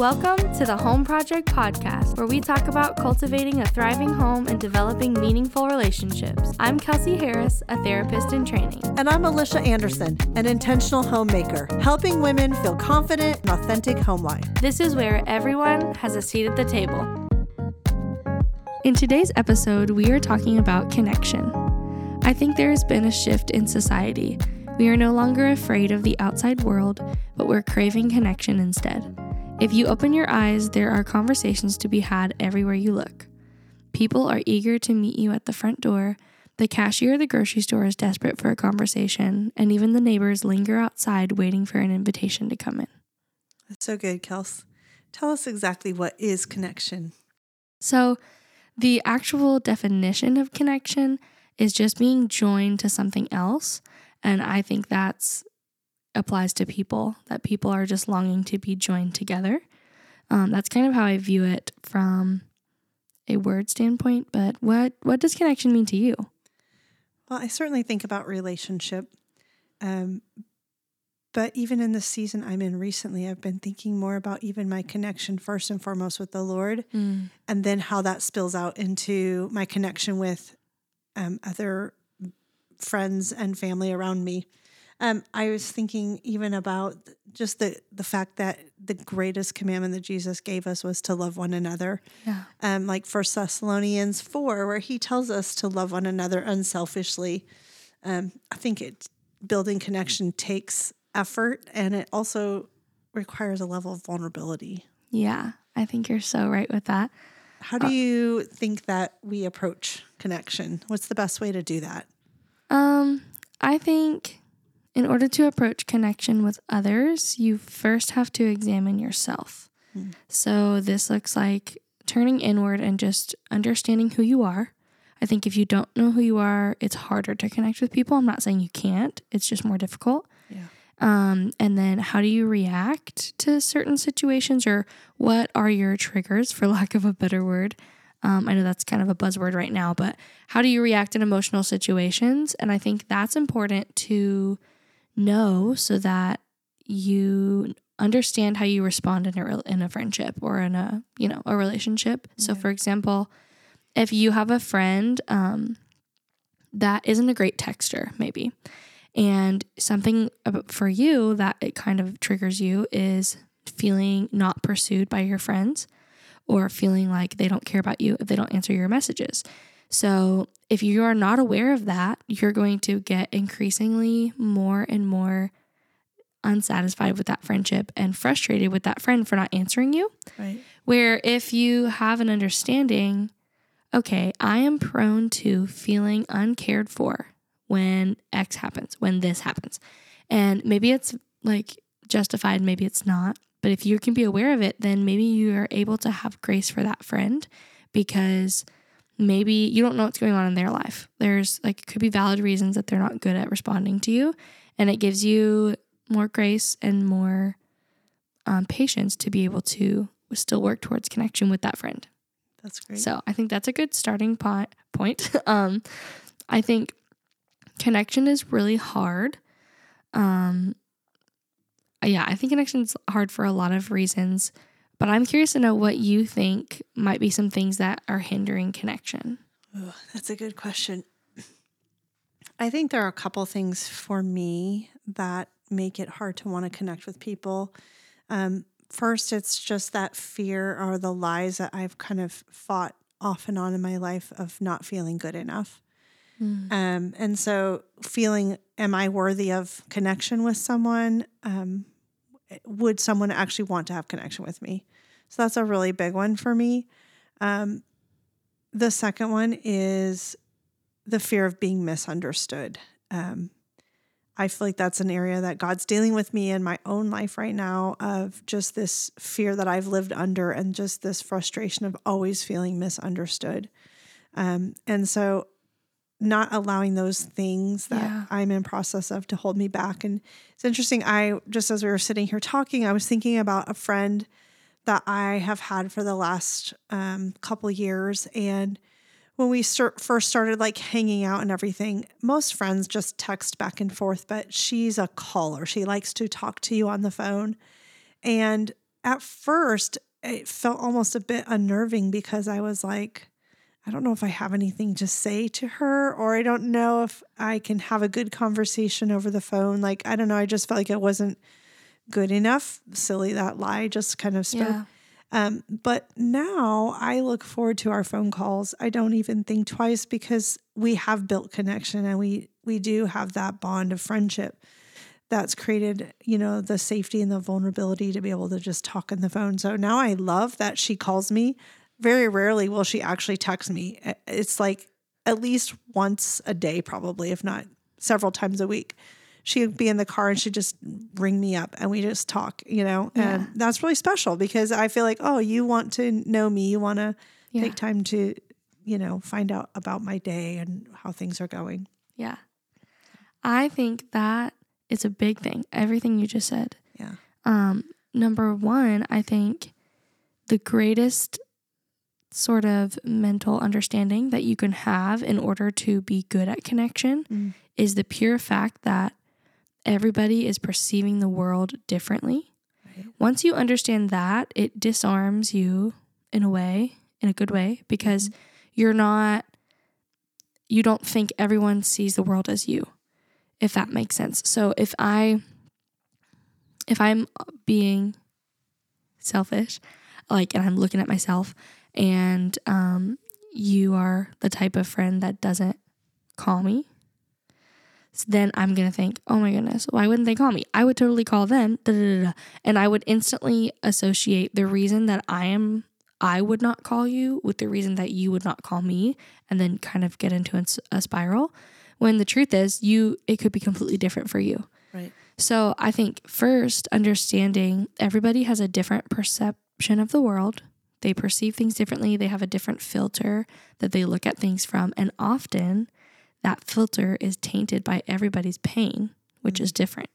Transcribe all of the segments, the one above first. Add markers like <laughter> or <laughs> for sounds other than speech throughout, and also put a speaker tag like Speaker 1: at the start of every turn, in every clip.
Speaker 1: Welcome to the Home Project Podcast, where we talk about cultivating a thriving home and developing meaningful relationships. I'm Kelsey Harris, a therapist in training.
Speaker 2: And I'm Alicia Anderson, an intentional homemaker, helping women feel confident in authentic home life.
Speaker 1: This is where everyone has a seat at the table. In today's episode, we are talking about connection. I think there has been a shift in society. We are no longer afraid of the outside world, but we're craving connection instead. If you open your eyes, there are conversations to be had everywhere you look. People are eager to meet you at the front door. The cashier at the grocery store is desperate for a conversation, and even the neighbors linger outside waiting for an invitation to come in.
Speaker 2: That's so good, Kels. Tell us exactly what is connection.
Speaker 1: So, the actual definition of connection is just being joined to something else. And I think that's applies to people, that people are just longing to be joined together. Um, that's kind of how I view it from a word standpoint. But what what does connection mean to you?
Speaker 2: Well, I certainly think about relationship. Um, but even in the season I'm in recently, I've been thinking more about even my connection first and foremost with the Lord,
Speaker 1: Mm.
Speaker 2: and then how that spills out into my connection with um, other friends and family around me. Um, I was thinking even about just the the fact that the greatest commandment that Jesus gave us was to love one another.
Speaker 1: Yeah.
Speaker 2: Um, like First Thessalonians four, where he tells us to love one another unselfishly. Um, I think it building connection takes effort, and it also requires a level of vulnerability.
Speaker 1: Yeah. I think you're so right with that.
Speaker 2: How do you think that we approach connection? What's the best way to do that?
Speaker 1: Um, I think in order to approach connection with others, you first have to examine yourself.
Speaker 2: Hmm.
Speaker 1: So this looks like turning inward and just understanding who you are. I think if you don't know who you are, it's harder to connect with people. I'm not saying you can't, it's just more difficult.
Speaker 2: Yeah.
Speaker 1: Um, and then how do you react to certain situations or what are your triggers, for <laughs> lack of a better word? Um, I know that's kind of a buzzword right now, but how do you react in emotional situations? And I think that's important to know so that you understand how you respond in a in a friendship or in a you know a relationship. So, for example, if you have a friend um, that isn't a great texter, maybe, and something for you that it kind of triggers you is feeling not pursued by your friends or feeling like they don't care about you if they don't answer your messages. So, if you are not aware of that, you're going to get increasingly more and more unsatisfied with that friendship and frustrated with that friend for not answering you.
Speaker 2: Right.
Speaker 1: Where if you have an understanding, okay, I am prone to feeling uncared for when X happens, when this happens. And maybe it's like justified, maybe it's not. But if you can be aware of it, then maybe you are able to have grace for that friend because maybe you don't know what's going on in their life. There's like, it could be valid reasons that they're not good at responding to you. And it gives you more grace and more um, patience to be able to still work towards connection with that friend.
Speaker 2: That's great.
Speaker 1: So I think that's a good starting po- point. <laughs> um, I think connection is really hard. Um, yeah, I think connection is hard for a lot of reasons, but I'm curious to know what you think might be some things that are hindering connection.
Speaker 2: Ugh, that's a good question. I think there are a couple things for me that make it hard to want to connect with people. Um, first, it's just that fear or the lies that I've kind of fought off and on in my life of not feeling good enough. Um, and so, feeling, am I worthy of connection with someone? Um, would someone actually want to have connection with me? So, that's a really big one for me. Um, the second one is the fear of being misunderstood. Um, I feel like that's an area that God's dealing with me in my own life right now of just this fear that I've lived under and just this frustration of always feeling misunderstood. Um, and so not allowing those things that
Speaker 1: Yeah.
Speaker 2: I'm in process of to hold me back. And it's interesting. I just as we were sitting here talking, I was thinking about a friend that I have had for the last um, couple years, and when we start, first started like hanging out and everything, most friends just text back and forth, but she's a caller. She likes to talk to you on the phone. And at first, it felt almost a bit unnerving because I was like, I don't know if I have anything to say to her, or I don't know if I can have a good conversation over the phone. Like, I don't know. I just felt like it wasn't good enough. Silly that lie just kind of spoke.
Speaker 1: Yeah.
Speaker 2: Um, but now I look forward to our phone calls. I don't even think twice because we have built connection and we we do have that bond of friendship that's created, you know, the safety and the vulnerability to be able to just talk on the phone. So now I love that she calls me. Very rarely will she actually text me. It's like at least once a day, probably, if not several times a week. She'd be in the car and she'd just ring me up and we just talk, you know, and that's really special because I feel like, oh, you want to know me, you want to
Speaker 1: Yeah.
Speaker 2: take time to, you know, find out about my day and how things are going.
Speaker 1: Yeah. I think that is a big thing. Everything you just said.
Speaker 2: Yeah.
Speaker 1: Um, number one, I think the greatest sort of mental understanding that you can have in order to be good at connection
Speaker 2: Mm.
Speaker 1: is the pure fact that everybody is perceiving the world differently.
Speaker 2: Right.
Speaker 1: Once you understand that, it disarms you in a way, in a good way, because you're not, you don't think everyone sees the world as you, if that makes sense. So if I, if I'm being selfish, like, and I'm looking at myself, and um, you are the type of friend that doesn't call me, so then I'm gonna think, oh my goodness, why wouldn't they call me? I would totally call them, da, da, da, da. and I would instantly associate the reason that I am, I would not call you with the reason that you would not call me, and then kind of get into a spiral. When the truth is, you, it could be completely different for you.
Speaker 2: Right.
Speaker 1: So I think first, understanding everybody has a different perception of the world. They perceive things differently. They have a different filter that they look at things from. And often that filter is tainted by everybody's pain, which is mm-hmm. different.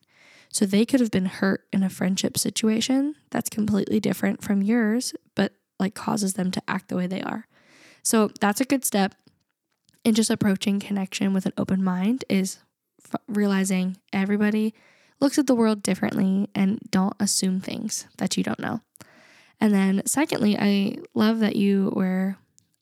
Speaker 1: So they could have been hurt in a friendship situation that's completely different from yours, but like causes them to act the way they are. So that's a good step in just approaching connection with an open mind is f- realizing everybody looks at the world differently and don't assume things that you don't know. And then, secondly, I love that you were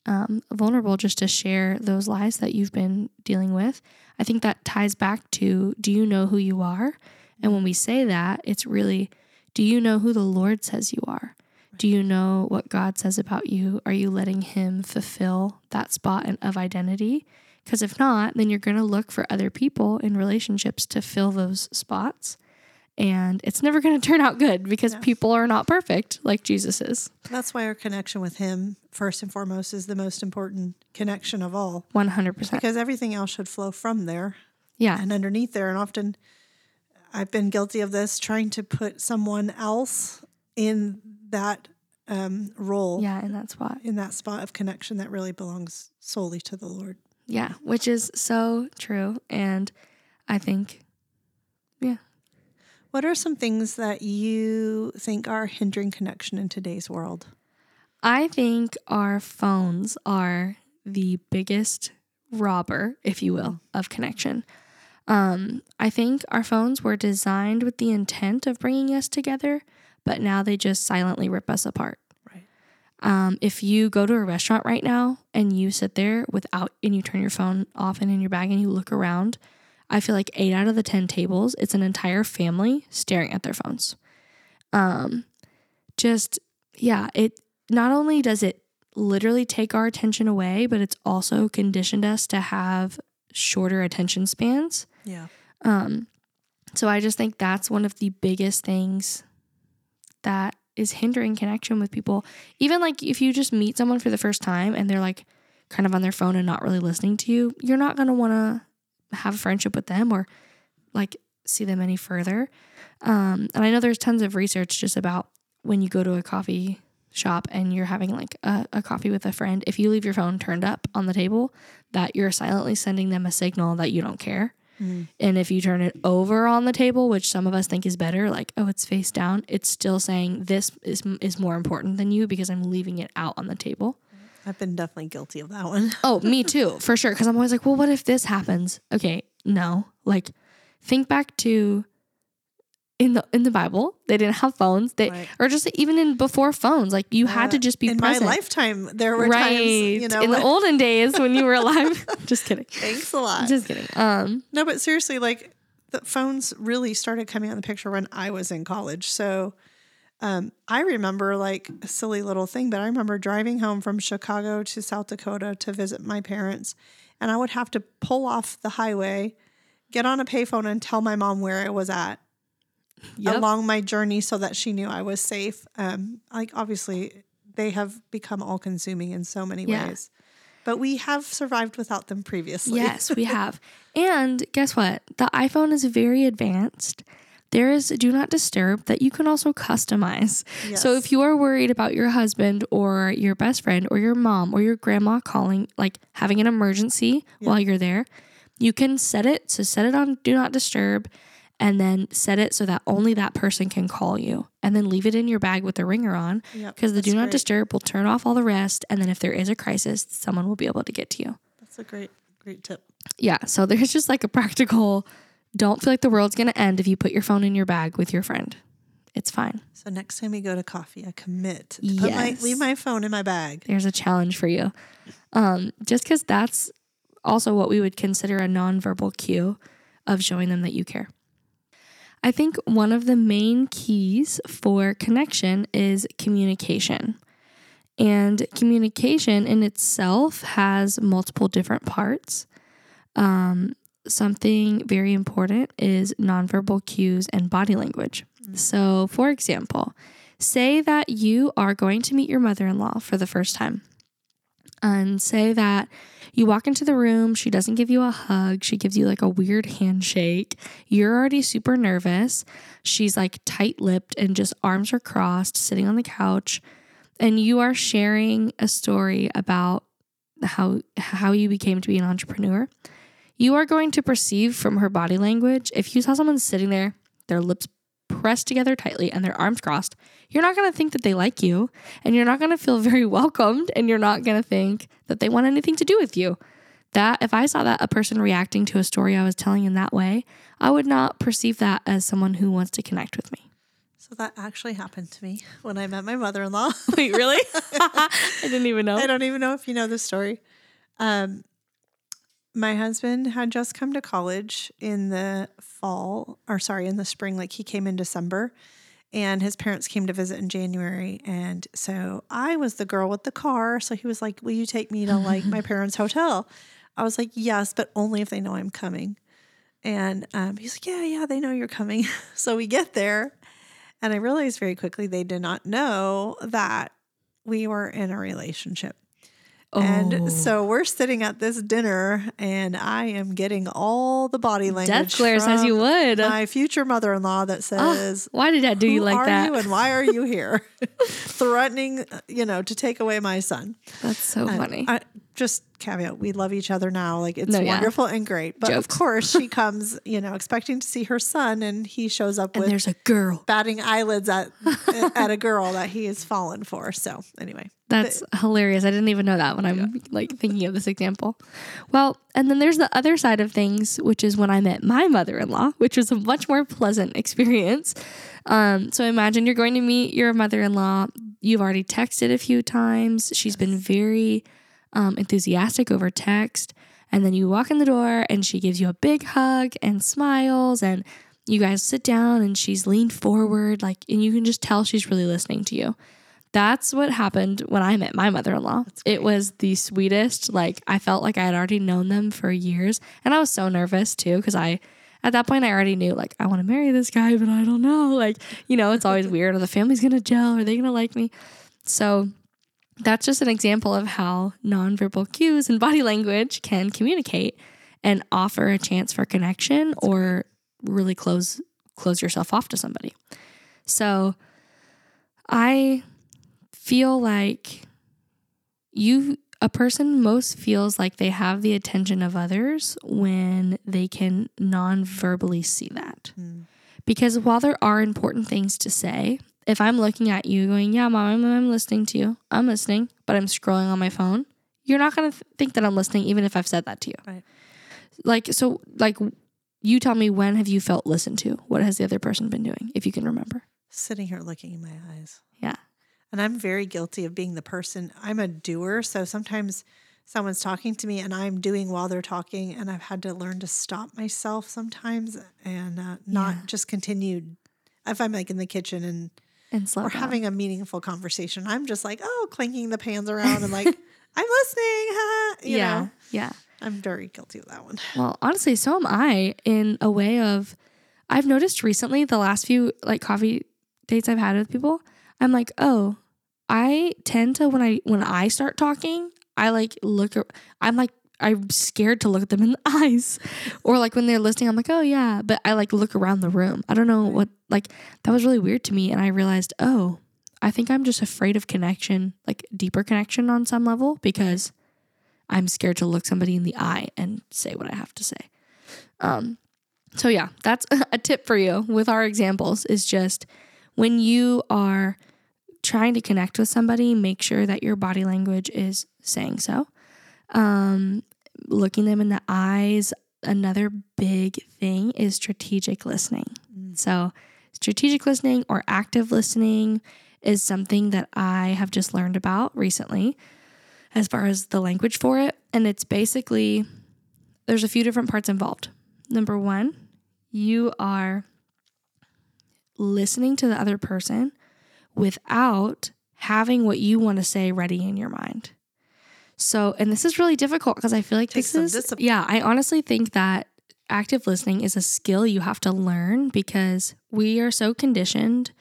Speaker 1: um, vulnerable just to share those lies that you've been dealing with. I think that ties back to do you know who you are? And when we say that, it's really do you know who the Lord says you are? Do you know what God says about you? Are you letting Him fulfill that spot of identity? Because if not, then you're going to look for other people in relationships to fill those spots. And it's never going to turn out good because
Speaker 2: Yeah.
Speaker 1: people are not perfect like Jesus is.
Speaker 2: That's why our connection with Him, first and foremost, is the most important connection of all
Speaker 1: 100%.
Speaker 2: because everything else should flow from there
Speaker 1: Yeah.
Speaker 2: and underneath there. And often I've been guilty of this, trying to put someone else in that um, role,
Speaker 1: Yeah. in that spot.
Speaker 2: in that spot of connection that really belongs solely to the Lord.
Speaker 1: Yeah. Which is so true. And I think,
Speaker 2: What are some things that you think are hindering connection in today's world?
Speaker 1: I think our phones are the biggest robber, if you will, of connection. Um, I think our phones were designed with the intent of bringing us together, but now they just silently rip us apart.
Speaker 2: Right.
Speaker 1: Um, if you go to a restaurant right now and you sit there without and you turn your phone off and in your bag and you look around, I feel like eight out of the 10 tables, it's an entire family staring at their phones. Um, just, yeah, it not only does it literally take our attention away, but it's also conditioned us to have shorter attention spans.
Speaker 2: Yeah.
Speaker 1: Um, so I just think that's one of the biggest things that is hindering connection with people. Even like if you just meet someone for the first time and they're like kind of on their phone and not really listening to you, you're not going to want to have a friendship with them or like see them any further. Um, and I know there's tons of research just about when you go to a coffee shop and you're having like a, a coffee with a friend, if you leave your phone turned up on the table, that you're silently sending them a signal that you don't care.
Speaker 2: Mm.
Speaker 1: And if you turn it over on the table, which some of us think is better, like oh it's face down, it's still saying this is is more important than you because I'm leaving it out on the table.
Speaker 2: I've been definitely guilty of that one.
Speaker 1: Oh, me <laughs> too, for sure. Because I'm always like, well, what if this happens? Okay, no. Like, think back to in the in the Bible. They didn't have phones. They
Speaker 2: Right.
Speaker 1: or just even in before phones. Like you had to
Speaker 2: Uh,
Speaker 1: just be
Speaker 2: in
Speaker 1: present.
Speaker 2: my lifetime. There were
Speaker 1: right.
Speaker 2: times, you know,
Speaker 1: in the <laughs> olden days when you were alive. <laughs> just kidding.
Speaker 2: thanks a lot.
Speaker 1: Just kidding. Um
Speaker 2: No, but seriously, like the phones really started coming out in the picture when I was in college. So um, I remember like a silly little thing, but I remember driving home from Chicago to South Dakota to visit my parents, and I would have to pull off the highway, get on a payphone, and tell my mom where I was at
Speaker 1: Yep.
Speaker 2: along my journey so that she knew I was safe. Um, like obviously, they have become all consuming in so many
Speaker 1: Yeah.
Speaker 2: ways. But we have survived without them previously.
Speaker 1: Yes, we <laughs> have. and guess what? The iPhone is very advanced. There is do not disturb that you can also customize. So if you are worried about your husband or your best friend or your mom or your grandma calling, like having an emergency while you're there, you can set it. So set it on do not disturb and then set it so that only that person can call you and then leave it in your bag with the ringer on
Speaker 2: Yep,
Speaker 1: because the do not
Speaker 2: great.
Speaker 1: disturb will turn off all the rest. And then if there is a crisis, someone will be able to get to you
Speaker 2: That's a great, great tip.
Speaker 1: yeah so there's just like a practical don't feel like the world's going to end if you put your phone in your bag with your friend. It's fine.
Speaker 2: So next time we go to coffee, I commit to put my,
Speaker 1: Yes.
Speaker 2: leave my phone in my bag.
Speaker 1: there's a challenge for you. Um, just because that's also what we would consider a nonverbal cue of showing them that you care. I think one of the main keys for connection is communication. And communication in itself has multiple different parts. Um, something very important is nonverbal cues and body language. Mm-hmm. So, for example, say that you are going to meet your mother in law for the first time, and say that you walk into the room, she doesn't give you a hug, she gives you like a weird handshake. You're already super nervous. She's like tight lipped and just arms are crossed, sitting on the couch, and you are sharing a story about how how you became to be an entrepreneur you are going to perceive from her body language if you saw someone sitting there, their lips pressed together tightly and their arms crossed, you're not going to think that they like you and you're not going to feel <laughs> very welcomed and you're not going to think that they want anything to do with you. That if I saw that a person reacting to a story I was telling in that way, I would not perceive that as someone who wants to connect with me.
Speaker 2: So that actually happened to me when I met my mother in law. <laughs>
Speaker 1: Wait, really? <laughs> I didn't even know.
Speaker 2: I don't even know if you know this story. Um, my husband had just come to college in the fall, or sorry, in the spring. Like he came in December, and his parents came to visit in January. And so I was the girl with the car. So he was like, "Will you take me to like my <laughs> parents' hotel?" I was like, "Yes, but only if they know I'm coming." And um, he's like, "Yeah, yeah, they know you're coming." <laughs> so we get there, and I realized very quickly they did not know that we were in a relationship.
Speaker 1: Oh.
Speaker 2: And so we're sitting at this dinner, and I am getting all the body language.
Speaker 1: death glares as you would.
Speaker 2: My future mother in law that
Speaker 1: Ah,
Speaker 2: says,
Speaker 1: why did I do you like
Speaker 2: are
Speaker 1: that?
Speaker 2: you and why are you here? <laughs> Threatening, you know, to take away my son.
Speaker 1: That's so funny.
Speaker 2: I, just caveat, we love each other now. Like it's
Speaker 1: No, yeah.
Speaker 2: wonderful and great. But of <laughs> course, she comes, you know, expecting to see her son, and he shows up
Speaker 1: and
Speaker 2: with
Speaker 1: there's a girl.
Speaker 2: batting eyelids at <laughs> at a girl that he has fallen for. So anyway,
Speaker 1: That's hilarious. I didn't even know that when I'm like thinking of this example. Well, and then there's the other side of things, which is when I met my mother-in-law, which was a much more pleasant <laughs> experience. Um, so imagine you're going to meet your mother-in-law. You've already texted a few times. She's been very um, enthusiastic over text, and then you walk in the door and she gives you a big hug and smiles and you guys sit down and she's leaned forward like and you can just tell she's really listening to you that's what happened when I met my mother in law. It was the sweetest. Like, I felt like I had already known them for years. And I was so nervous too, because I, at that point, I already knew, like, I want to marry this guy, but I don't know. Like, you know, it's always <laughs> weird. Are the family's going to gel? Are they going to like me? So, that's just an example of how nonverbal cues and body language can communicate and offer a chance for connection or really close close yourself off to somebody. So I feel like you a person most feels like they have the attention of others when they can non-verbally see that. Hmm. Because while there are important things to say, if I'm looking at you going, "Yeah, mom, I'm, I'm listening to you. I'm listening," but I'm scrolling on my phone, you're not going to th- think that I'm listening even if I've said that to you.
Speaker 2: Right.
Speaker 1: Like so like you tell me when have you felt listened to? What has the other person been doing, if you can remember?
Speaker 2: Sitting here looking in my eyes.
Speaker 1: Yeah.
Speaker 2: And I'm very guilty of being the person, I'm a doer. So sometimes someone's talking to me and I'm doing while they're talking. And I've had to learn to stop myself sometimes and uh, not
Speaker 1: Yeah.
Speaker 2: just continue. If I'm like in the kitchen and
Speaker 1: And slow
Speaker 2: we're
Speaker 1: down.
Speaker 2: having a meaningful conversation, I'm just like, oh, clanking the pans around and like, <laughs> I'm listening. huh," <laughs> you
Speaker 1: yeah.
Speaker 2: know,
Speaker 1: Yeah.
Speaker 2: I'm very guilty of that one. <laughs>
Speaker 1: Well, honestly, so am I in a way of I've noticed recently the last few like coffee dates I've had with people, I'm like, "Oh, I tend to when I when I start talking, I like look I'm like I'm scared to look at them in the <laughs> eyes. Or like when they're listening, I'm like, "Oh yeah," but I like look around the room. I don't know what like that was really weird to me and I realized, "Oh, I think I'm just afraid of connection, like deeper connection on some level because I'm scared to look somebody in the eye and say what I have to say. Um, so yeah, that's <laughs> a tip for you with our examples is just when you are trying to connect with somebody, make sure that your body language is saying so. Um, looking them in the eyes. Another big thing is strategic listening. So, strategic listening or active listening is something that I have just learned about recently as far as the language for it. And it's basically, there's a few different parts involved. Number one, you are listening to the other person without having what you want to say ready in your mind. So, and this is really difficult because I feel like
Speaker 2: Takes
Speaker 1: this is,
Speaker 2: discipline.
Speaker 1: yeah, I honestly think that active listening is a skill you have to learn because we are so conditioned.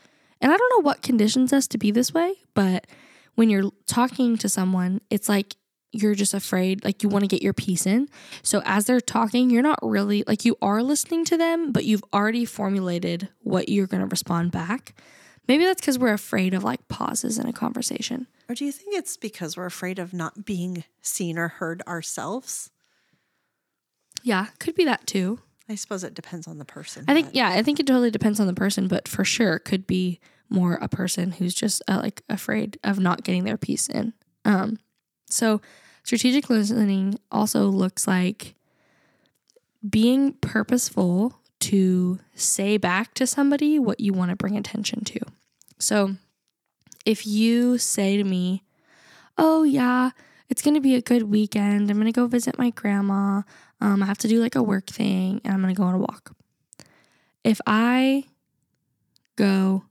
Speaker 1: And I don't know what conditions us to be this way, but when you're talking to someone, it's like you're just afraid, like you want to get your piece in. So as they're talking, you're not really like you are listening to them, but you've already formulated what you're going to respond back. Maybe that's because we're afraid of like pauses in a conversation.
Speaker 2: Or do you think it's because we're afraid of not being seen or heard ourselves?
Speaker 1: Yeah, could be that too.
Speaker 2: I suppose it depends on the person.
Speaker 1: I think
Speaker 2: but-
Speaker 1: yeah, I think it totally depends on the person, but for sure could be more a person who's just uh, like afraid of not getting their piece in. Um, so strategic listening also looks like being purposeful to say back to somebody what you want to bring attention to. So if you say to me, "Oh yeah, it's going to be a good weekend. I'm going to go visit my grandma. Um, I have to do like a work thing and I'm going to go on a walk." If I go,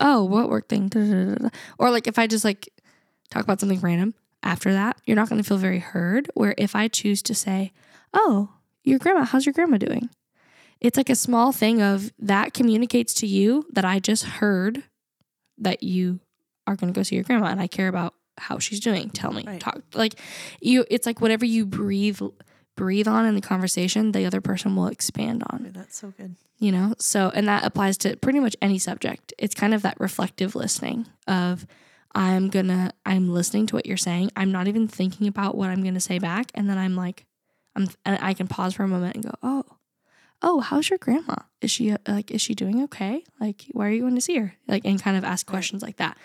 Speaker 1: "Oh, what work thing?" Da, da, da, da," Or like if I just like talk about something random after that, you're not going to feel very heard. Where if I choose to say, "Oh, your grandma, how's your grandma doing?" It's like a small thing of that communicates to you that I just heard that you are going to go see your grandma and I care about how she's doing. Tell me,
Speaker 2: Right.
Speaker 1: talk like you. It's like whatever you breathe, breathe on in the conversation, the other person will expand on.
Speaker 2: Boy, that's so good.
Speaker 1: You know, so and that applies to pretty much any subject. It's kind of that reflective listening of I'm gonna I'm listening to what you're saying. I'm not even thinking about what I'm gonna say back, and then I'm like, I'm and I can pause for a moment and go, oh, oh, how's your grandma? Is she uh, like is she doing okay? Like, why are you going to see her? Like, and kind of ask
Speaker 2: Right.
Speaker 1: questions like that.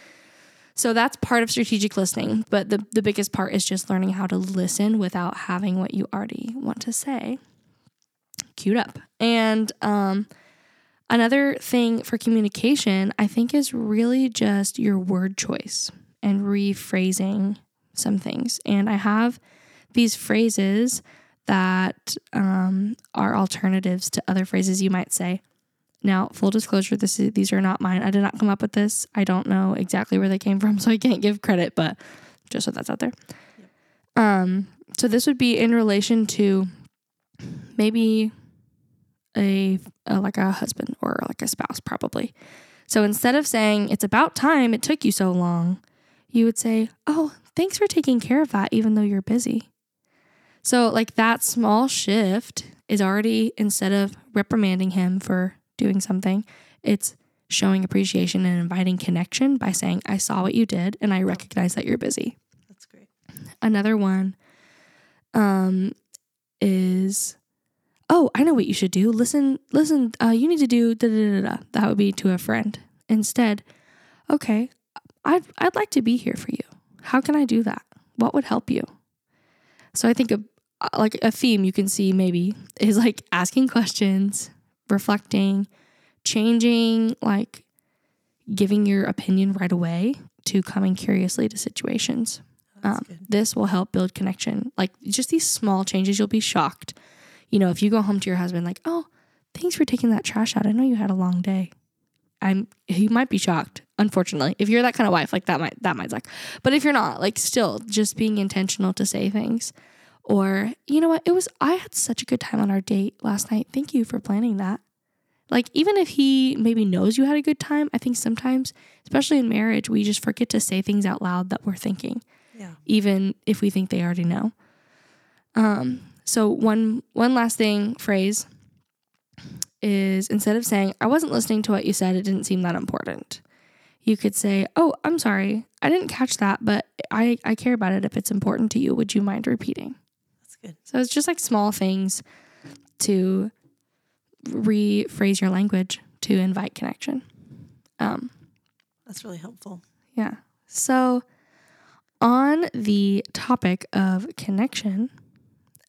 Speaker 1: So that's part of strategic listening, but the the biggest part is just learning how to listen without having what you already want to say queued up. And um, another thing for communication, I think, is really just your word choice and rephrasing some things. And I have these phrases that um, are alternatives to other phrases you might say. Now, full disclosure, this is, these are not mine. I did not come up with this. I don't know exactly where they came from, <laughs> so I can't give credit, but just so that's out there. Um, so this would be in relation to maybe a, a like a husband or like a spouse probably. So instead of saying it's about time it took you so long, you would say, "Oh, thanks for taking care of that even though you're busy." So like that small shift is already instead of reprimanding him for doing something, it's showing appreciation and inviting connection by saying, "I saw what you did and I recognize that you're busy."
Speaker 2: That's great.
Speaker 1: Another one um is oh, I know what you should do. Listen, listen, uh, you need to do da da da da. That would be to a friend. Instead, okay, I'd I'd like to be here for you. How can I do that? What would help you? So I think a like a theme you can see maybe is like asking questions, reflecting, changing, like giving your opinion right away to coming curiously to situations. Um, this will help build connection. Like just these small changes, you'll be shocked. You know, if you go home to your husband, like, oh, thanks for taking that trash out. I know you had a long day. I'm he might be shocked, unfortunately. If you're that kind of wife, like that might that might suck. But if you're not, like still just being intentional to say things. Or, you know what, it was I had such a good time on our date last night. Thank you for planning that. Like even if he maybe knows you had a good time, I think sometimes, especially in marriage, we just forget to say things out loud that we're thinking
Speaker 2: Yeah.
Speaker 1: even if we think they already know. Um, so one one last thing phrase is instead of saying I wasn't listening to what you said, it didn't seem that important. You could say, "Oh, I'm sorry, I didn't catch that, but I I care about it. If it's important to you, would you mind repeating?"
Speaker 2: That's good.
Speaker 1: So it's just like small things to rephrase your language to invite connection. Um,
Speaker 2: That's really helpful.
Speaker 1: yeah. So, on the topic of connection,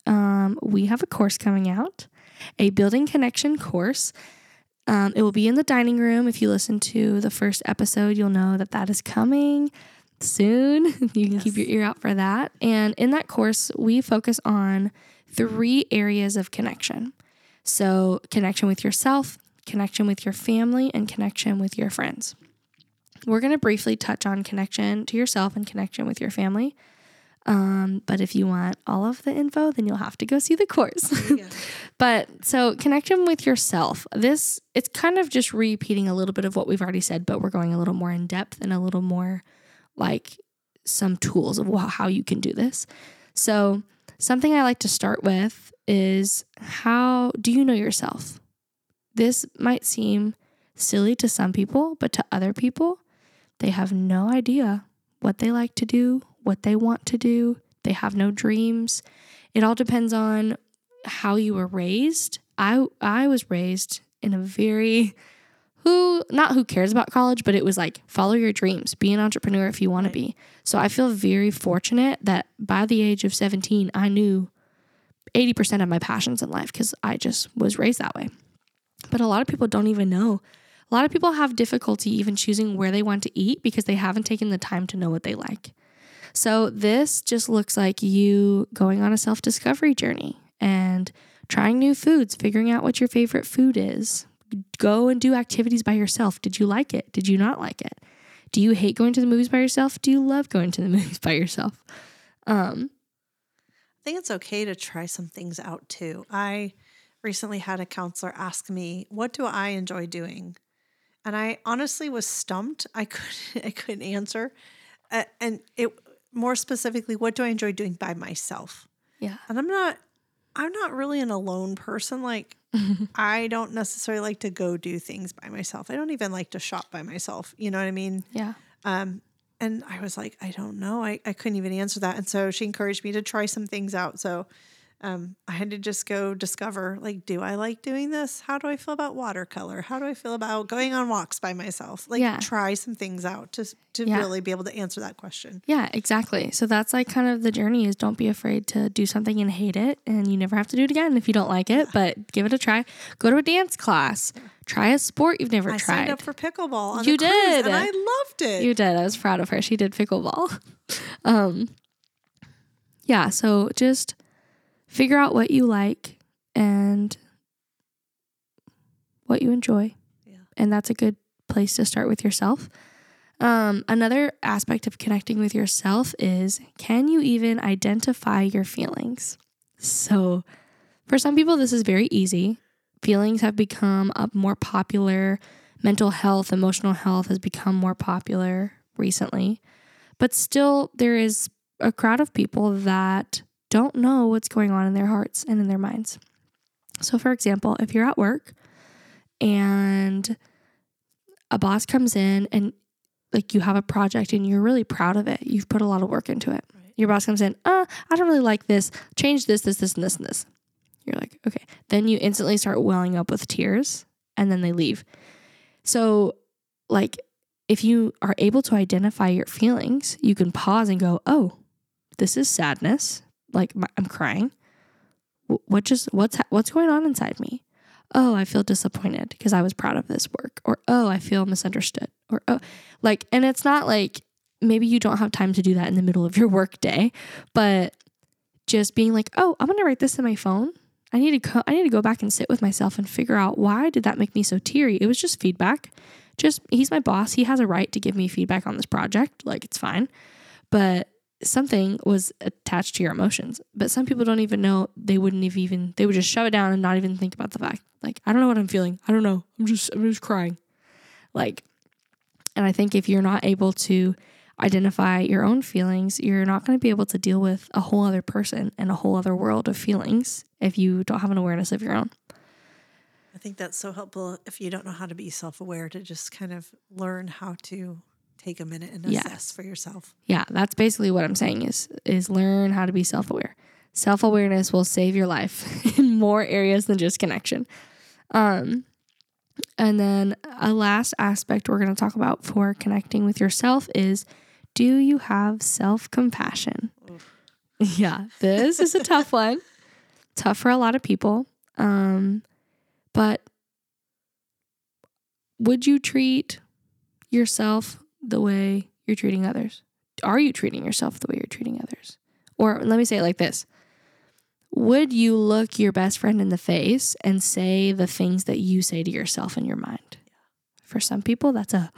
Speaker 1: um, we have a course coming out, a building connection course. Um, it will be in the dining room. If you listen to the first episode, you'll know that that is coming soon. <laughs> you can keep your ear out for that. And in that course, we focus on three areas of connection. So, connection with yourself, connection with your family, and connection with your friends. We're going to briefly touch on connection to yourself and connection with your family. Um, but if you want all of the info, then you'll have to go see the course. <laughs> but so connection with yourself. This it's kind of just repeating a little bit of what we've already said, but we're going a little more in depth and a little more like some tools of how you can do this. So something I like to start with is how do you know yourself? This might seem silly to some people, but to other people, they have no idea what they like to do, what they want to do. They have no dreams. It all depends on how you were raised. I I was raised in a very who not who cares about college, but it was like follow your dreams, be an entrepreneur if you want
Speaker 2: Right.
Speaker 1: to be. So I feel very fortunate that by the age of 17, I knew 80% of my passions in life because I just was raised that way. But a lot of people don't even know. A lot of people have difficulty even choosing where they want to eat because they haven't taken the time to know what they like. So, this just looks like you going on a self discovery journey and trying new foods, figuring out what your favorite food is. Go and do activities by yourself. Did you like it? Did you not like it? Do you hate going to the movies by yourself? Do you love going to the <laughs> movies by yourself? Um,
Speaker 2: I think it's okay to try some things out too. I recently had a counselor ask me, "What do I enjoy doing?" And I honestly was stumped. I <laughs> couldn't I couldn't answer. Uh, and it more specifically, what do I enjoy doing by myself?
Speaker 1: yeah.
Speaker 2: And I'm not I'm not really an alone person like <laughs> I don't necessarily like to go do things by myself. I don't even like to shop by myself. You know what I mean?
Speaker 1: Yeah.
Speaker 2: Um, and I was like, I don't know. I, I couldn't even answer that. And so she encouraged me to try some things out. So um, I had to just go discover like, do I like doing this? How do I feel about watercolor? How do I feel about going on walks by myself? Like,
Speaker 1: Yeah.
Speaker 2: try some things out to, to
Speaker 1: Yeah.
Speaker 2: really be able to answer that question.
Speaker 1: Yeah, exactly. So that's like kind of the journey is don't be afraid to do something and hate it and you never have to do it again if you don't like it, but give it a try. Go to a dance class. Try a sport you've never
Speaker 2: I
Speaker 1: tried.
Speaker 2: signed up for pickleball on
Speaker 1: You did.
Speaker 2: and I loved it.
Speaker 1: You did. I was proud of her. She did pickleball. <laughs> um yeah, so just figure out what you like and what you enjoy.
Speaker 2: Yeah.
Speaker 1: And that's a good place to start with yourself. Um, another aspect of connecting with yourself is can you even identify your feelings? So, for some people, this is very easy. Feelings have become a more popular. Mental health, emotional health has become more popular recently. But still, there is a crowd of people that don't know what's going on in their hearts and in their minds. So, for example, if you're at work and a boss comes in and like you have a project and you're really proud of it, you've put a lot of work into it.
Speaker 2: Right.
Speaker 1: Your boss comes in, uh, I don't really like this. Change this, this, this, and this, and this. You're like, okay. Then you instantly start welling up with tears and then they leave. So, like, if you are able to identify your feelings, you can pause and go, oh, this is sadness. Like, my, I'm crying. What just what's ha- what's going on inside me? Oh, I feel disappointed because I was proud of this work, or oh, I feel misunderstood, or oh, like, and it's not like maybe you don't have time to do that in the middle of your <laughs> work day, but just being like, oh, I'm gonna write this in my phone. I need to co- I need to go back and sit with myself and figure out why did that make me so teary. It was just feedback. Just he's my boss. He has a right to give me feedback on this project. Like it's fine, but something was attached to your emotions. But some people don't even know. They wouldn't have even. They would just shove it down and not even think about the fact. Like I don't know what I'm feeling. I don't know. I'm just I'm just crying. Like, and I think if you're not able to identify your own feelings, you're not going to be able to deal with a whole other person and a whole other world of feelings if you don't have an awareness of your own.
Speaker 2: I think that's so helpful if you don't know how to be self aware to just kind of learn how to take a minute and
Speaker 1: Yes.
Speaker 2: assess for yourself.
Speaker 1: Yeah, that's basically what I'm saying is is learn how to be self-aware. Self-awareness will save your life <laughs> in more areas than just connection. Um and then a last aspect we're going to talk about for connecting with yourself is do you have self-compassion? Yeah, this is a tough one. Tough for a lot of people. Um but would you treat yourself the way you're treating others? Are you treating yourself the way you're treating others? Or let me say it like this Would you look your best friend in the face and say the things that you say to yourself in your mind? For some people, that's a,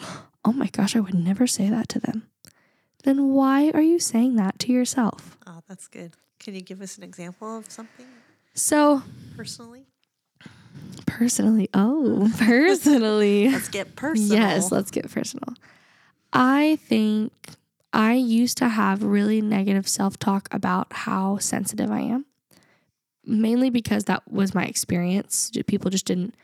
Speaker 1: oh my gosh, I would never say that to them. Then why are you saying that to yourself?
Speaker 2: Oh, that's good. Can you give us an example of something
Speaker 1: So,
Speaker 2: personally?
Speaker 1: personally, oh, <laughs> personally.
Speaker 2: Let's get personal.
Speaker 1: Yes, let's get personal. I think I used to have really negative self talk about how sensitive I am, mainly because that was my experience. People just didn't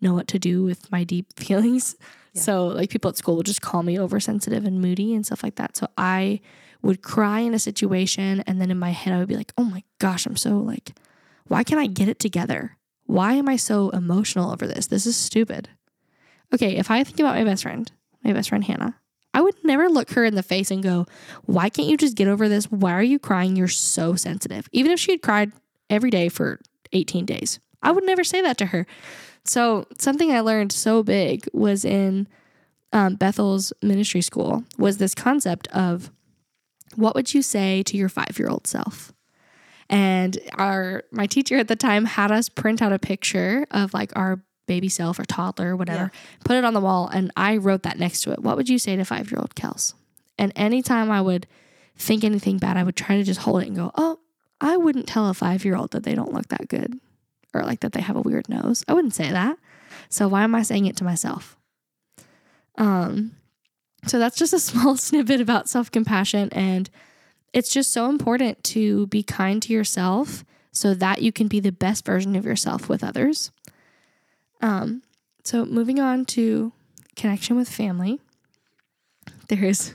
Speaker 1: know what to do with my deep <laughs> feelings.
Speaker 2: Yeah.
Speaker 1: So, like, people at school would just call me oversensitive and moody and stuff like that. So, I would cry in a situation, and then in my head, I would be like, oh my gosh, I'm so like, why can't I get it together? Why am I so emotional over this? This is stupid. Okay, if I think about my best friend, my best friend Hannah, I would never look her in the face and go, Why can't you just get over this? Why are you crying? You're so sensitive. Even if she had cried every day for 18 days, I would never say that to her. So, something I learned so big was in um, Bethel's ministry school was this concept of what would you say to your five year old self? And our my teacher at the time had us print out a picture of like our baby self or toddler or whatever, put it on the wall, and I wrote that next to it. What would you say to five year old Kels? And anytime I would think anything bad, I would try to just hold it and go, Oh, I wouldn't tell a five year old that they don't look that good or like that they have a weird nose. I wouldn't say that. So why am I saying it to myself? Um, so that's just a <laughs> small snippet about self compassion. And it's just so important to be kind to yourself so that you can be the best version of yourself with others. Um, so moving on to connection with family, there is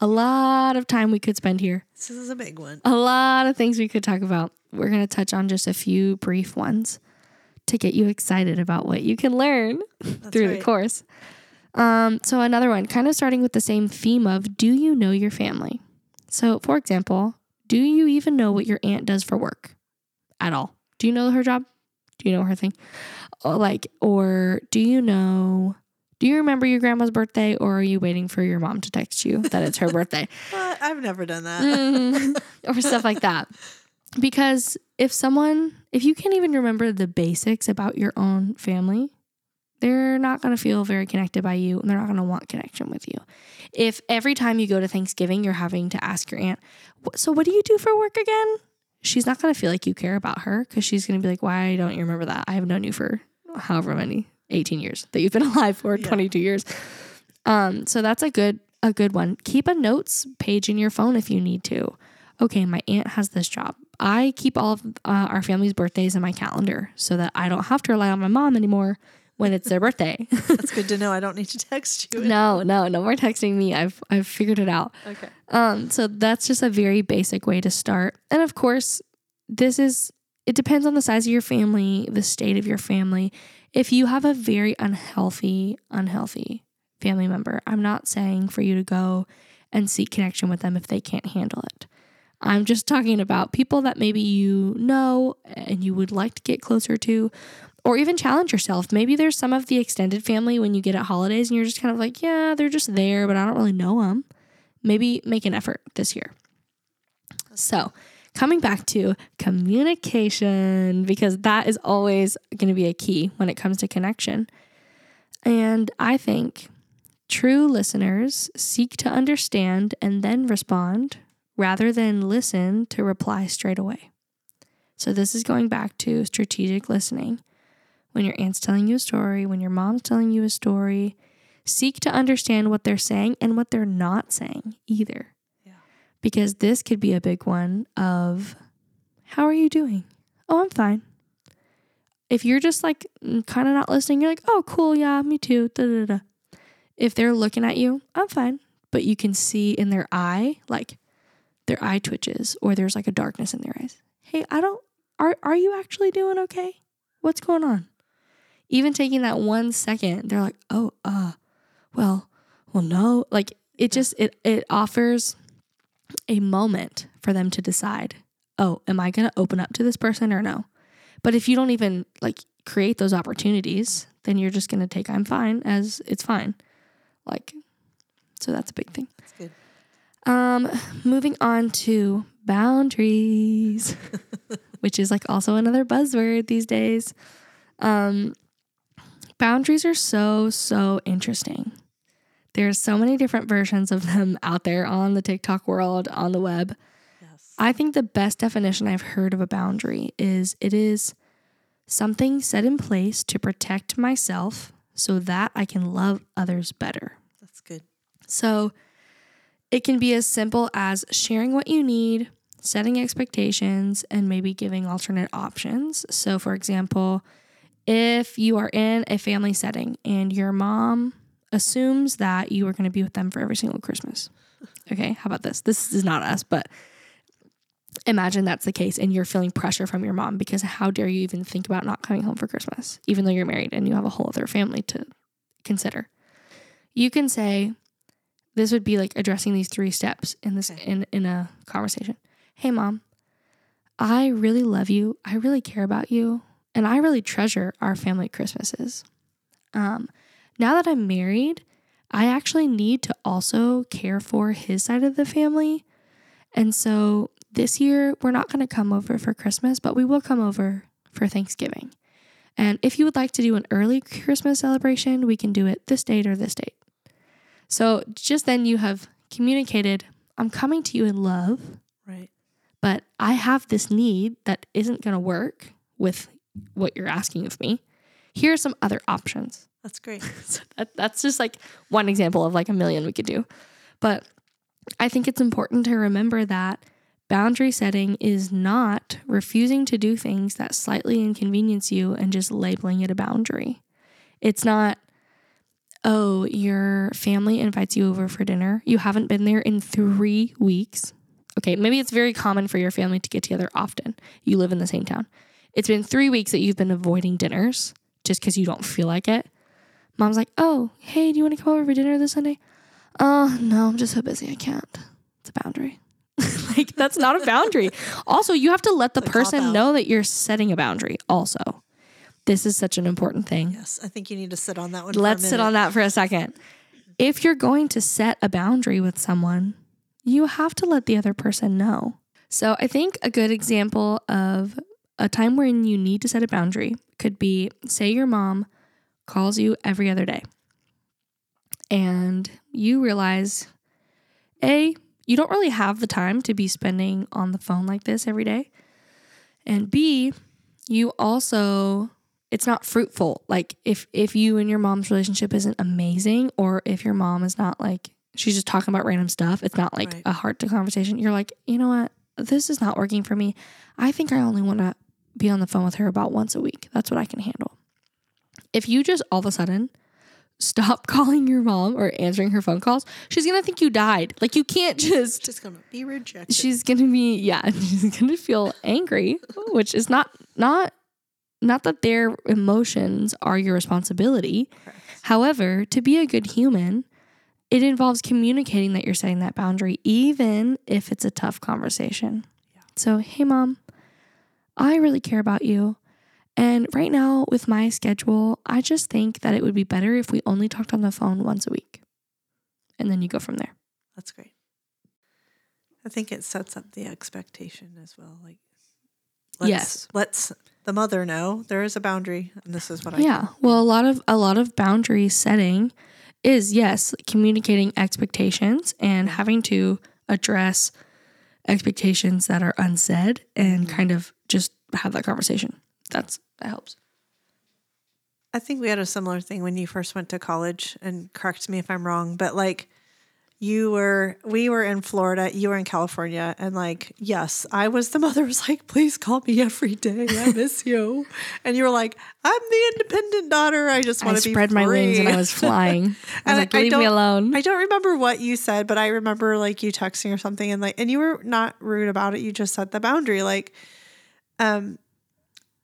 Speaker 1: a lot of time we could spend here,
Speaker 2: This is a big one.
Speaker 1: a lot of things we could talk about. We're going to touch on just a few brief ones to get you excited about what you can learn through
Speaker 2: right.
Speaker 1: the course. Um, so another one, kind of starting with the same theme of do you know your family? So, for example, do you even know what your aunt does for work at all? Do you know her job? Do you know her thing? Like, or do you know? Do you remember your grandma's birthday, or are you waiting for your mom to text you that it's her birthday? <laughs>
Speaker 2: I've never done that.
Speaker 1: Mhm. or stuff like that. Because if someone, if you can't even remember the basics about your own family, they're not going to feel very connected by you and they're not going to want connection with you. If every time you go to Thanksgiving, you're having to ask your aunt, So, what do you do for work again? She's not going to feel like you care about her because she's going to be like, Why don't you remember that? I have known you for however many 18 years that you've been <laughs> alive for,
Speaker 2: Yeah.
Speaker 1: 22 years. Um, so that's a good a good one. Keep a notes page in your phone if you need to. Okay, my aunt has this job. I keep all of uh, our family's birthdays in my calendar so that I don't have to rely on my mom anymore when it's their birthday. <laughs>
Speaker 2: That's good to know. I don't need to text you.
Speaker 1: no, no, no more texting me. I've I've figured it out.
Speaker 2: Okay.
Speaker 1: Um, so that's just a very basic way to start. And of course, this is it depends on the size of your family, the state of your family. If you have a very unhealthy, unhealthy family member, I'm not saying for you to go and seek connection with them if they can't handle it. I'm just talking about people that maybe you know and you would like to get closer to, or even challenge yourself. Maybe there's some of the extended family when you get at holidays and you're just kind of like, yeah, they're just there, but I don't really know them. Maybe make an effort this year. So, coming back to communication, because that is always going to be a key when it comes to connection. And I think true listeners seek to understand and then respond rather than listen to reply straight away. So, this is going back to strategic listening. When your aunt's telling you a story, when your mom's telling you a story, seek to understand what they're saying and what they're not saying either because this could be a big one of how are you doing? Oh, I'm fine. If you're just like kind of not listening, you're like, oh, cool, yeah, me too. Da, da, da. If they're looking at you, I'm fine. But you can see in their eye, like their eye twitches or there's like a darkness in their eyes. Hey, I don't, are, are you actually doing okay? What's going on? Even taking that one second, they're like, oh, uh, well, well, no. Like it just, it, it offers a moment for them to decide, oh, am I going to open up to this person or no? But if you don't even like create those opportunities, then you're just going to take I'm fine as it's fine. Like, so that's a big thing.
Speaker 2: That's good.
Speaker 1: Um, moving on to boundaries, <laughs> which is like also another buzzword these days. Um, boundaries are so, so interesting. There's so many different versions of them out there on the TikTok world, on the web.
Speaker 2: Yes.
Speaker 1: I think the best definition I've heard of a boundary is it is something set in place to protect myself so that I can love others better.
Speaker 2: That's good.
Speaker 1: So it can be as simple as sharing what you need, setting expectations, and maybe giving alternate options. So, for example, if you are in a family setting and your mom assumes that you are going to be with them for every single Christmas. Okay, how about this? This is not us, but imagine that's the case and you're feeling pressure from your mom because how dare you even think about not coming home for Christmas, even though you're married and you have a whole other family to consider. You can say, this would be like addressing these three steps in this in, in a conversation. Hey mom, I really love you. I really care about you. And I really treasure our family Christmases. Um, now that I'm married, I actually need to also care for his side of the family. And so this year, we're not going to come over for Christmas, but we will come over for Thanksgiving. And if you would like to do an early Christmas celebration, we can do it this date or this date. So just then you have communicated, I'm coming to you in love,
Speaker 2: Right.
Speaker 1: but I have this need that isn't going to work with what you're asking of me. Here are some other options. <laughs>
Speaker 2: That's great.
Speaker 1: So that, that's just like one example of like a million we could do. But I think it's important to remember that boundary setting is not refusing to do things that slightly inconvenience you and just labeling it a boundary. It's not, oh, your family invites you over for dinner. You haven't been there in three weeks. Okay, maybe it's very common for your family to get together often. You live in the same town. It's been three weeks that you've been avoiding dinners just because you don't feel like it. Mom's like, oh, hey, do you want to come over for dinner this Sunday? Oh, no, I'm just so busy. I can't. It's a boundary. <laughs> like, that's not a boundary. also, you have to let the
Speaker 2: It's
Speaker 1: person know that you're setting a boundary, also. This is such an important thing.
Speaker 2: Yes. I think you need to sit on that one.
Speaker 1: Let's sit on that for a second. If you're going to set a boundary with someone, you have to let the other person know. So I think a good example of a time when you need to set a boundary could be say your mom calls you every other day and you realize A, you don't really have the time to be spending on the phone like this every day. And B, you also it's not fruitful. Like if if you and your mom's relationship isn't amazing or if your mom is not like she's just talking about random stuff, it's not like
Speaker 2: Right.
Speaker 1: a heart to conversation. You're like, "You know what? This is not working for me. I think I only want to be on the phone with her about once a week. That's what I can handle." If you just all of a sudden stop <laughs> calling your mom or answering her phone calls, she's to think you died. Like you can't just
Speaker 2: Just gonna be rejected.
Speaker 1: she's gonna be yeah <laughs> she's gonna feel angry <laughs> which is not not not that their emotions are your responsibility
Speaker 2: Correct.
Speaker 1: however to be a good human it involves communicating that you're setting that boundary, even if it's a tough conversation. So, hey, mom, I really care about you. And right now, with my schedule, I just think that it would be better if we only talked on the phone once a week. And then you go from there.
Speaker 2: That's great. I think it sets up the expectation as well. Like, let's,
Speaker 1: Yes.
Speaker 2: let's the mother know there is a boundary, and this is what I
Speaker 1: Yeah. Well, a lot of a lot of boundary setting is yes, communicating expectations and mm-hmm. having to address expectations that are unsaid and mm-hmm. kind of just have that conversation. That's that helps.
Speaker 2: I think we had a similar thing when you first went to college, and correct me if I'm wrong, but like you were, we were in Florida, you were in California, and like, yes, I was the mother was like, please call me every day. I <laughs> miss you. And you were like, I'm the independent daughter. I just want to be
Speaker 1: spread my wings and. I was flying. <laughs> I was
Speaker 2: And
Speaker 1: like,
Speaker 2: I
Speaker 1: leave me alone.
Speaker 2: I don't remember what you said, but I remember like you texting or something and like and you were not rude about it. You just set the boundary like um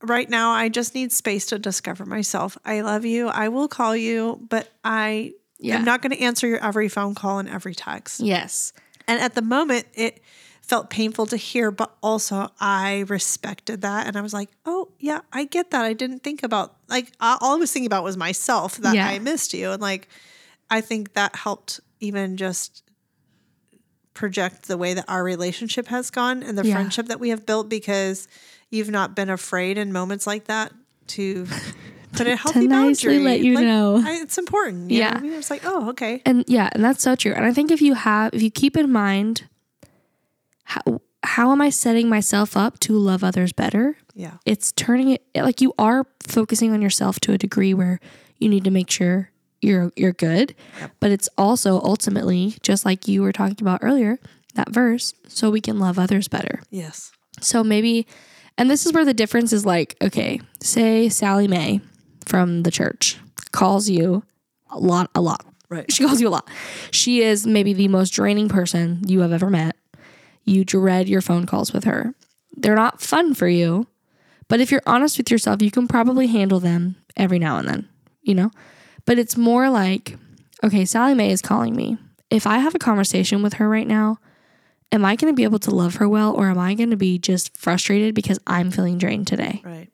Speaker 2: right now I just need space to discover myself. I love you. I will call you, but I
Speaker 1: Yeah.
Speaker 2: am not going to answer your every phone call and every text.
Speaker 1: yes.
Speaker 2: And at the moment it felt painful to hear, but also I respected that and I was like, "Oh, yeah, I get that. I didn't think about like all I was thinking about was myself that
Speaker 1: Yeah.
Speaker 2: I missed you." And like I think that helped even just project the way that our relationship has gone and the
Speaker 1: Yeah.
Speaker 2: friendship that we have built because you've not been afraid in moments like that to <laughs> put a healthy
Speaker 1: nicely
Speaker 2: boundary.
Speaker 1: let you
Speaker 2: Like,
Speaker 1: know.
Speaker 2: I, it's important. you
Speaker 1: Yeah.
Speaker 2: what I mean, it's like, oh, okay.
Speaker 1: And yeah, and that's so true. And I think if you have, if you keep in mind, how, how am I setting myself up to love others better?
Speaker 2: Yeah.
Speaker 1: It's turning it like you are focusing on yourself to a degree where you need to make sure you're you're good, but it's also ultimately just like you were talking about earlier, that verse, so we can love others better.
Speaker 2: Yes.
Speaker 1: So maybe, and this is where the difference is like, okay, say Sally Mae from the church calls you a lot, a lot.
Speaker 2: Right.
Speaker 1: She calls you a lot. She is maybe the most draining person you have ever met. You dread your phone calls with her. They're not fun for you, but if you're honest with yourself, you can probably handle them every now and then, you know? But it's more like, okay, Sally Mae is calling me. If I have a conversation with her right now, am I going to be able to love her well or am I going to be just frustrated because I'm feeling drained today?
Speaker 2: Right.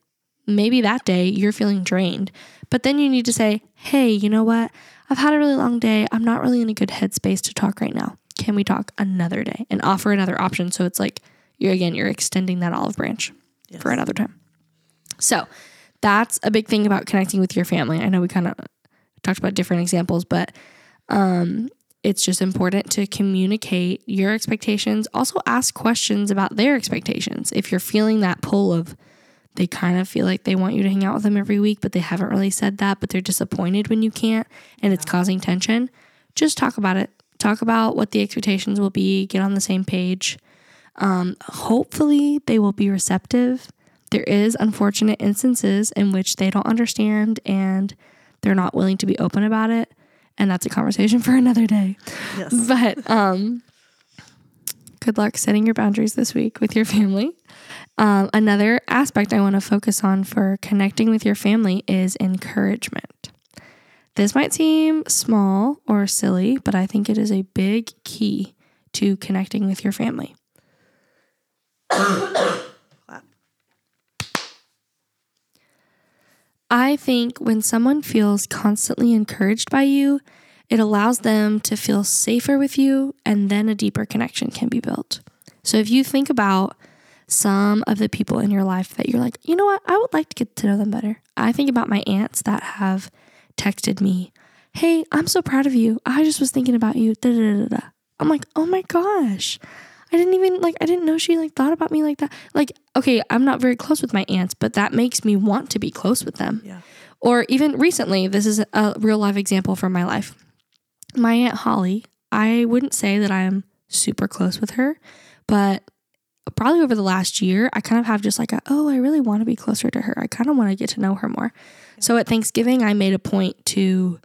Speaker 1: Maybe that day you're feeling drained, but then you need to say, hey, you know what? I've had a really long day. I'm not really in a good headspace to talk right now. Can we talk another day and offer another option? So it's like, you're again, you're extending that olive branch
Speaker 2: Yes.
Speaker 1: for another time. So that's a big thing about connecting with your family. I know we kind of talked about different examples, but um, it's just important to communicate your expectations. Also, ask questions about their expectations. If you're feeling that pull of they kind of feel like they want you to hang out with them every week, but they haven't really said that, but they're disappointed when you can't and it's causing tension, just talk about it. Talk about what the expectations will be, get on the same page. Um, hopefully, they will be receptive. There is unfortunate instances in which they don't understand and they're not willing to be open about it, and that's a conversation for another day.
Speaker 2: Yes. <laughs>
Speaker 1: But um, good luck setting your boundaries this week with your family. Um, another aspect I want to focus on for connecting with your family is encouragement. This might seem small or silly, but I think it is a big key to connecting with your family. I think when someone feels constantly encouraged by you, it allows them to feel safer with you, and then a deeper connection can be built. So if you think about some of the people in your life that you're like, you know what, I would like to get to know them better. I think about my aunts that have texted me, Hey, I'm so proud of you. I just was thinking about you. Da, da, da. I'm like, oh my gosh. I didn't even like I didn't know she like thought about me like that. Like, okay, I'm not very close with my aunts, but that makes me want to be close with them.
Speaker 2: Yeah.
Speaker 1: Or even recently, this is a real life example from my life. My Aunt Holly, I wouldn't say that I'm super close with her, but probably over the last year, I kind of have just like a, oh, I really want to be closer to her. I kind of want to get to know her more. So at Thanksgiving, I made a point to,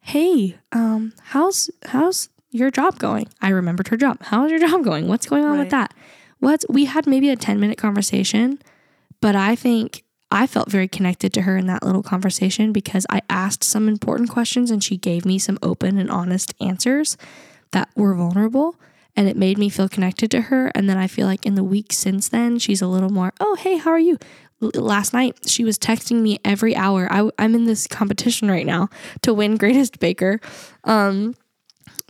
Speaker 1: hey, um, how's how's your job going? I remembered her job. How's your job going? What's going on with that? What's we had maybe a 10 minute conversation, but I think I felt very connected to her in that little conversation because I asked some important questions and she gave me some open and honest answers that were vulnerable and it made me feel connected to her. And then I feel like in the week since then, she's a little more, oh, hey, how are you? Last night, she was texting me every hour. I, am in this competition right now to win Greatest Baker. Um,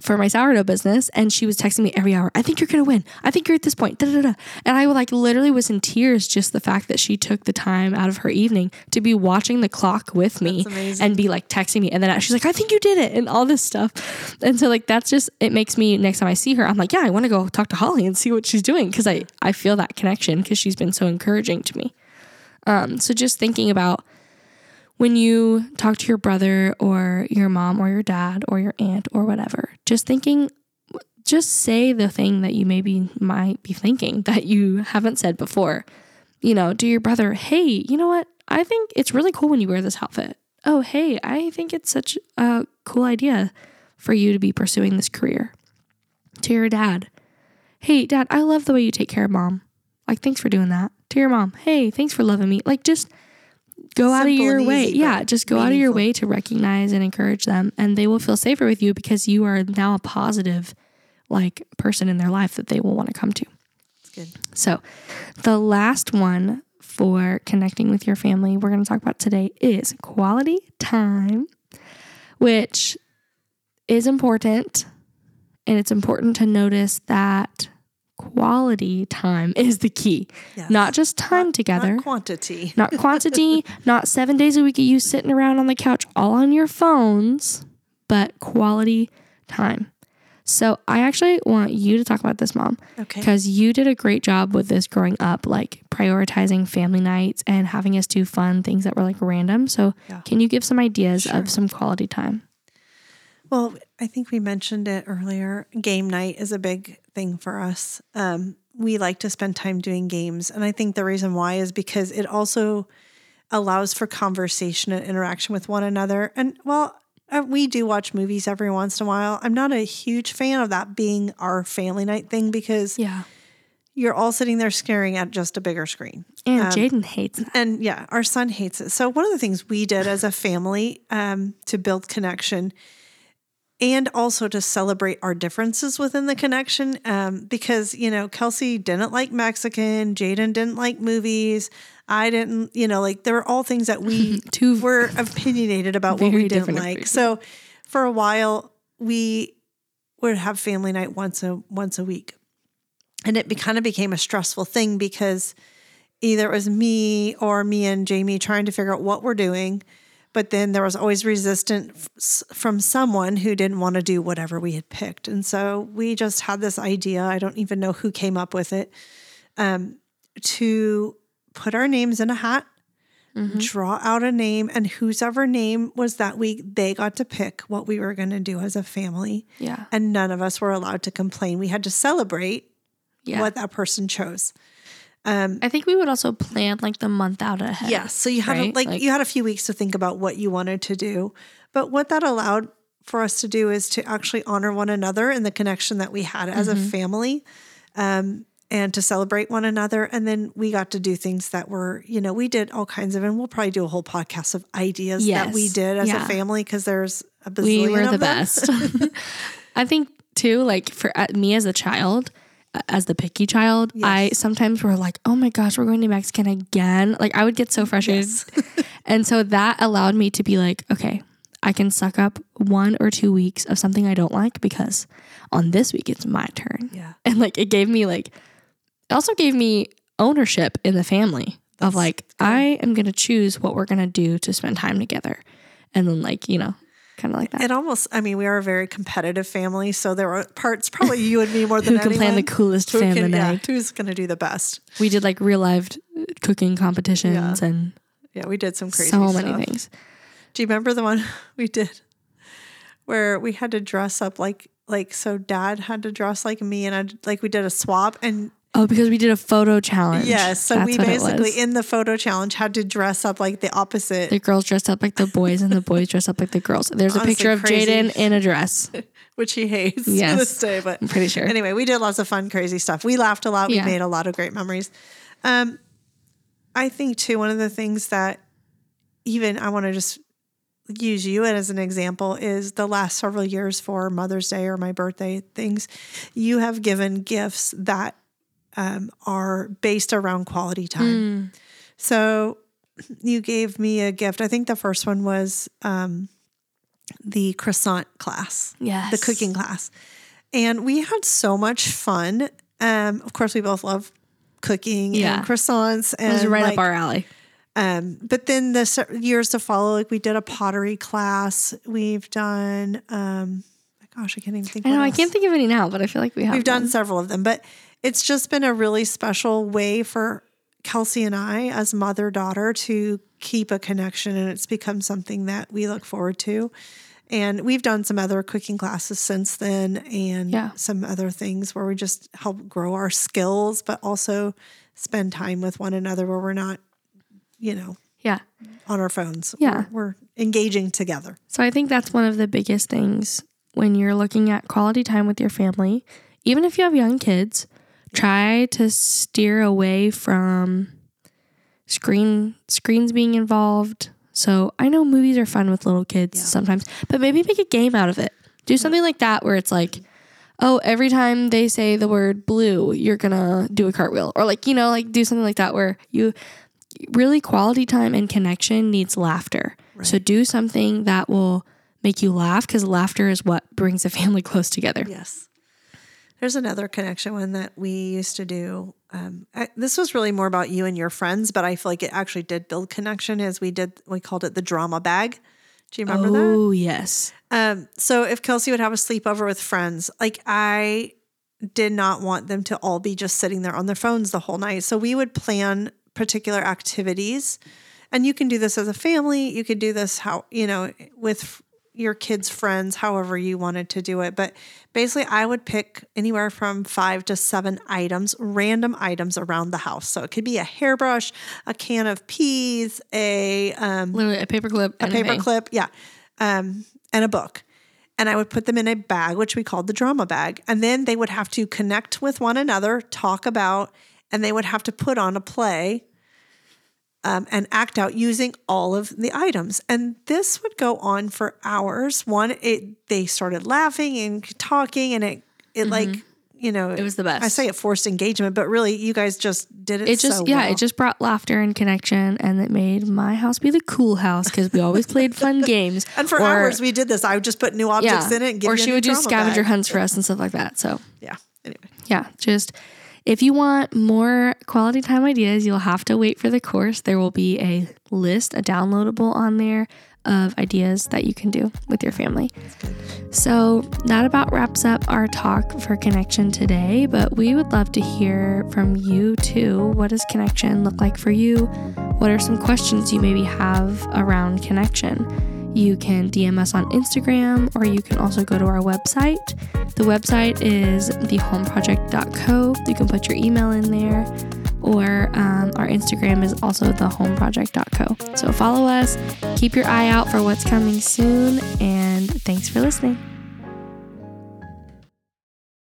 Speaker 1: for my sourdough business and she was texting me every hour i think you're gonna win. I think you're at this point. Da, da, da. and i like literally was in tears just the fact that she took the time out of her evening to be watching the clock with me and be like texting me. And then she's like i think you did it and all this stuff. And so like that's just it makes me next time i see her i'm like yeah i want to go talk to holly and see what she's doing because i i feel that connection because she's been so encouraging to me. Um so just thinking about when you talk to your brother or your mom or your dad or your aunt or whatever, just thinking, just say the thing that you maybe might be thinking <laughs> that you haven't said before. You know, to your brother, hey, you know what? I think it's really cool when you wear this outfit. Oh, hey, I think it's such a cool idea for you to be pursuing this career. To your dad, hey, dad, I love the way you take care of mom. Like, thanks for doing that. To your mom, hey, thanks for loving me. Like, just go Simple out of your way. Yeah, just go meaningful. out of your way to recognize and encourage them and they will feel safer with you because you are now a positive like person in their life that they will want to come to.
Speaker 2: good.
Speaker 1: So, the last one for connecting with your family we're going to talk about today is quality time, which is important. And it's important to notice that quality time is the key. Yes. Not just time
Speaker 2: not,
Speaker 1: together.
Speaker 2: Not quantity. <laughs>
Speaker 1: not quantity, not seven days a week of you sitting around on the couch all on your phones, but quality time. So I actually want you to talk about this, mom.
Speaker 2: Okay.
Speaker 1: Because you did a great job with this growing up, like prioritizing family nights and having us do fun things that were like random. So yeah. can you give some ideas sure. of some quality time?
Speaker 2: Well, I think we mentioned it earlier. Game night is a big thing for us. Um, we like to spend time doing games. And I think the reason why is because it also allows for conversation and interaction with one another. And well, uh, we do watch movies every once in a while. I'm not a huge fan of that being our family night thing because
Speaker 1: yeah.
Speaker 2: You're all sitting there staring at just a bigger screen.
Speaker 1: And um, Jaden hates it.
Speaker 2: And yeah, our son hates it. So, one of the things we did as a family um, to build connection and also to celebrate our differences within the connection. Um, because, you know, Kelsey didn't like Mexican, Jaden didn't like movies. I didn't, you know, like there were all things that we <laughs> Two were opinionated about what we didn't like. So for a while, we would have family night once a once a week. And it be, kind of became a stressful thing because either it was me or me and Jamie trying to figure out what we're doing but then there was always resistance from someone who didn't want to do whatever we had picked. And so we just had this idea, I don't even know who came up with it, um, to put our names in a hat, mm-hmm. draw out a name, and whosever name was that week, they got to pick what we were going to do as a family.
Speaker 1: Yeah.
Speaker 2: And none of us were allowed to complain. We had to celebrate yeah. what that person chose.
Speaker 1: Um, I think we would also plan like the month out ahead.
Speaker 2: Yes. Yeah, so you had right? a, like, like you had a few weeks to think about what you wanted to do. But what that allowed for us to do is to actually honor one another and the connection that we had as mm-hmm. a family. Um, and to celebrate one another. And then we got to do things that were, you know, we did all kinds of, and we'll probably do a whole podcast of ideas yes. that we did as yeah. a family because there's a bazillion. We were the best. <laughs>
Speaker 1: I think too, like for uh, me as a child, as the picky child, yes. I sometimes were like, oh my gosh, we're going to Mexican again. Like I would get so frustrated. Yes. <laughs> and so that allowed me to be like, okay, I can suck up one or two weeks of something I don't like because on this week it's my turn.
Speaker 2: Yeah.
Speaker 1: And like it gave me like, it also gave me ownership in the family That's of like, good. I am going to choose what we're going to do to spend time together. And then like, you know, kind of like that.
Speaker 2: It almost, I mean, we are a very competitive family, so there are parts probably you and me more than <laughs>
Speaker 1: who can
Speaker 2: anyone.
Speaker 1: plan the coolest who family can, night.
Speaker 2: Yeah, who's going to do the best?
Speaker 1: We did like real live uh, cooking competitions
Speaker 2: yeah.
Speaker 1: and
Speaker 2: yeah, we did some crazy
Speaker 1: so
Speaker 2: stuff.
Speaker 1: many things.
Speaker 2: Do you remember the one <laughs> we did where we had to dress up like like so? Dad had to dress like me, and I like we did a swap and
Speaker 1: Oh, because we did a photo challenge.
Speaker 2: Yes. So That's we basically in the photo challenge had to dress up like the opposite.
Speaker 1: The girls dressed up like the boys and the boys dressed up like the girls. There's Honestly, a picture of Jaden <laughs> in a dress.
Speaker 2: Which he hates yes. to this day, but
Speaker 1: I'm pretty sure.
Speaker 2: Anyway, we did lots of fun, crazy stuff. We laughed a lot. We yeah. made a lot of great memories. Um, I think too, one of the things that even I want to just use you as an example is the last several years for Mother's Day or my birthday things, you have given gifts that um, are based around quality time.
Speaker 1: Mm.
Speaker 2: So you gave me a gift. I think the first one was um, the croissant class,
Speaker 1: Yes.
Speaker 2: the cooking class. And we had so much fun. Um, of course, we both love cooking
Speaker 1: Yeah.
Speaker 2: and croissants.
Speaker 1: It
Speaker 2: And
Speaker 1: was right
Speaker 2: like,
Speaker 1: up our alley.
Speaker 2: um, but then the years to follow, like we did a pottery class. We've done, um, gosh, I can't even think.
Speaker 1: I know I can't think of any now, but I feel like we have.
Speaker 2: We've done
Speaker 1: one.
Speaker 2: several of them, but it's just been a really special way for Kelsey and I, as mother daughter, to keep a connection, and it's become something that we look forward to. And we've done some other cooking classes since then, and
Speaker 1: Yeah.
Speaker 2: some other things where we just help grow our skills, but also spend time with one another where we're not, you know,
Speaker 1: Yeah.
Speaker 2: on our phones.
Speaker 1: Yeah.
Speaker 2: We're, we're engaging together.
Speaker 1: So I think that's one of the biggest things when you're looking at quality time with your family. Even if you have young kids, try to steer away from screen screens being involved. So I know movies are fun with little kids
Speaker 2: Yeah.
Speaker 1: sometimes, but maybe make a game out of it. Do something like that where it's like, oh, every time they say the word blue, you're gonna do a cartwheel, or like you know, like do something like that where you really quality time and connection needs laughter. So do something that will make you laugh because laughter is what brings a <laughs> family close together.
Speaker 2: Yes. There's another connection one that we used to do. Um, I, this was really more about you and your friends, but I feel like it actually did build connection. As we did, we called it the drama bag. Do you remember that?
Speaker 1: oh yes,
Speaker 2: Um, so if Kelsey would have a sleepover with friends, like I did not want them to all be just sitting there on their phones the whole night. So we would plan particular activities. And you can do this as a family. You could do this how, you know, with your kids' friends, however you wanted to do it. But basically, I would pick anywhere from five to seven items, random items around the house. So it could be a hairbrush, a can of peas, a um,
Speaker 1: literally a paperclip,
Speaker 2: a
Speaker 1: and
Speaker 2: paper clip, yeah, um, and a book. And I would put them in a bag, which we called the drama bag. And then they would have to connect with one another, talk about, and they would have to put on a play um, and act out using all of the items. And this would go on for hours. One, it they started laughing and talking, and it it like you know
Speaker 1: Mm-hmm. It was the best.
Speaker 2: I say it forced engagement, but really you guys just did it.
Speaker 1: It just
Speaker 2: so
Speaker 1: yeah,
Speaker 2: well.
Speaker 1: it just brought laughter and connection, and it made my house be the cool house because we always played fun <laughs> games.
Speaker 2: And for
Speaker 1: Or-
Speaker 2: hours we did this. I would just put new objects
Speaker 1: yeah,
Speaker 2: in it and give
Speaker 1: or she would do scavenger
Speaker 2: bag.
Speaker 1: hunts for us and stuff like that. So
Speaker 2: Yeah. Anyway.
Speaker 1: yeah, just if you want more quality time ideas, you'll have to wait for the course. There will be a list, a downloadable on there of ideas that you can do with your family. So that about wraps up our talk for connection today, but we would love to hear from you too. What does connection look like for you? What are some questions you maybe have around connection? You can DM us on Instagram or you can also go to our website. The website is thehomeproject.co. You can put your email in there, or um, our Instagram is also thehomeproject.co. So follow us, keep your eye out for what's coming soon, and thanks for listening.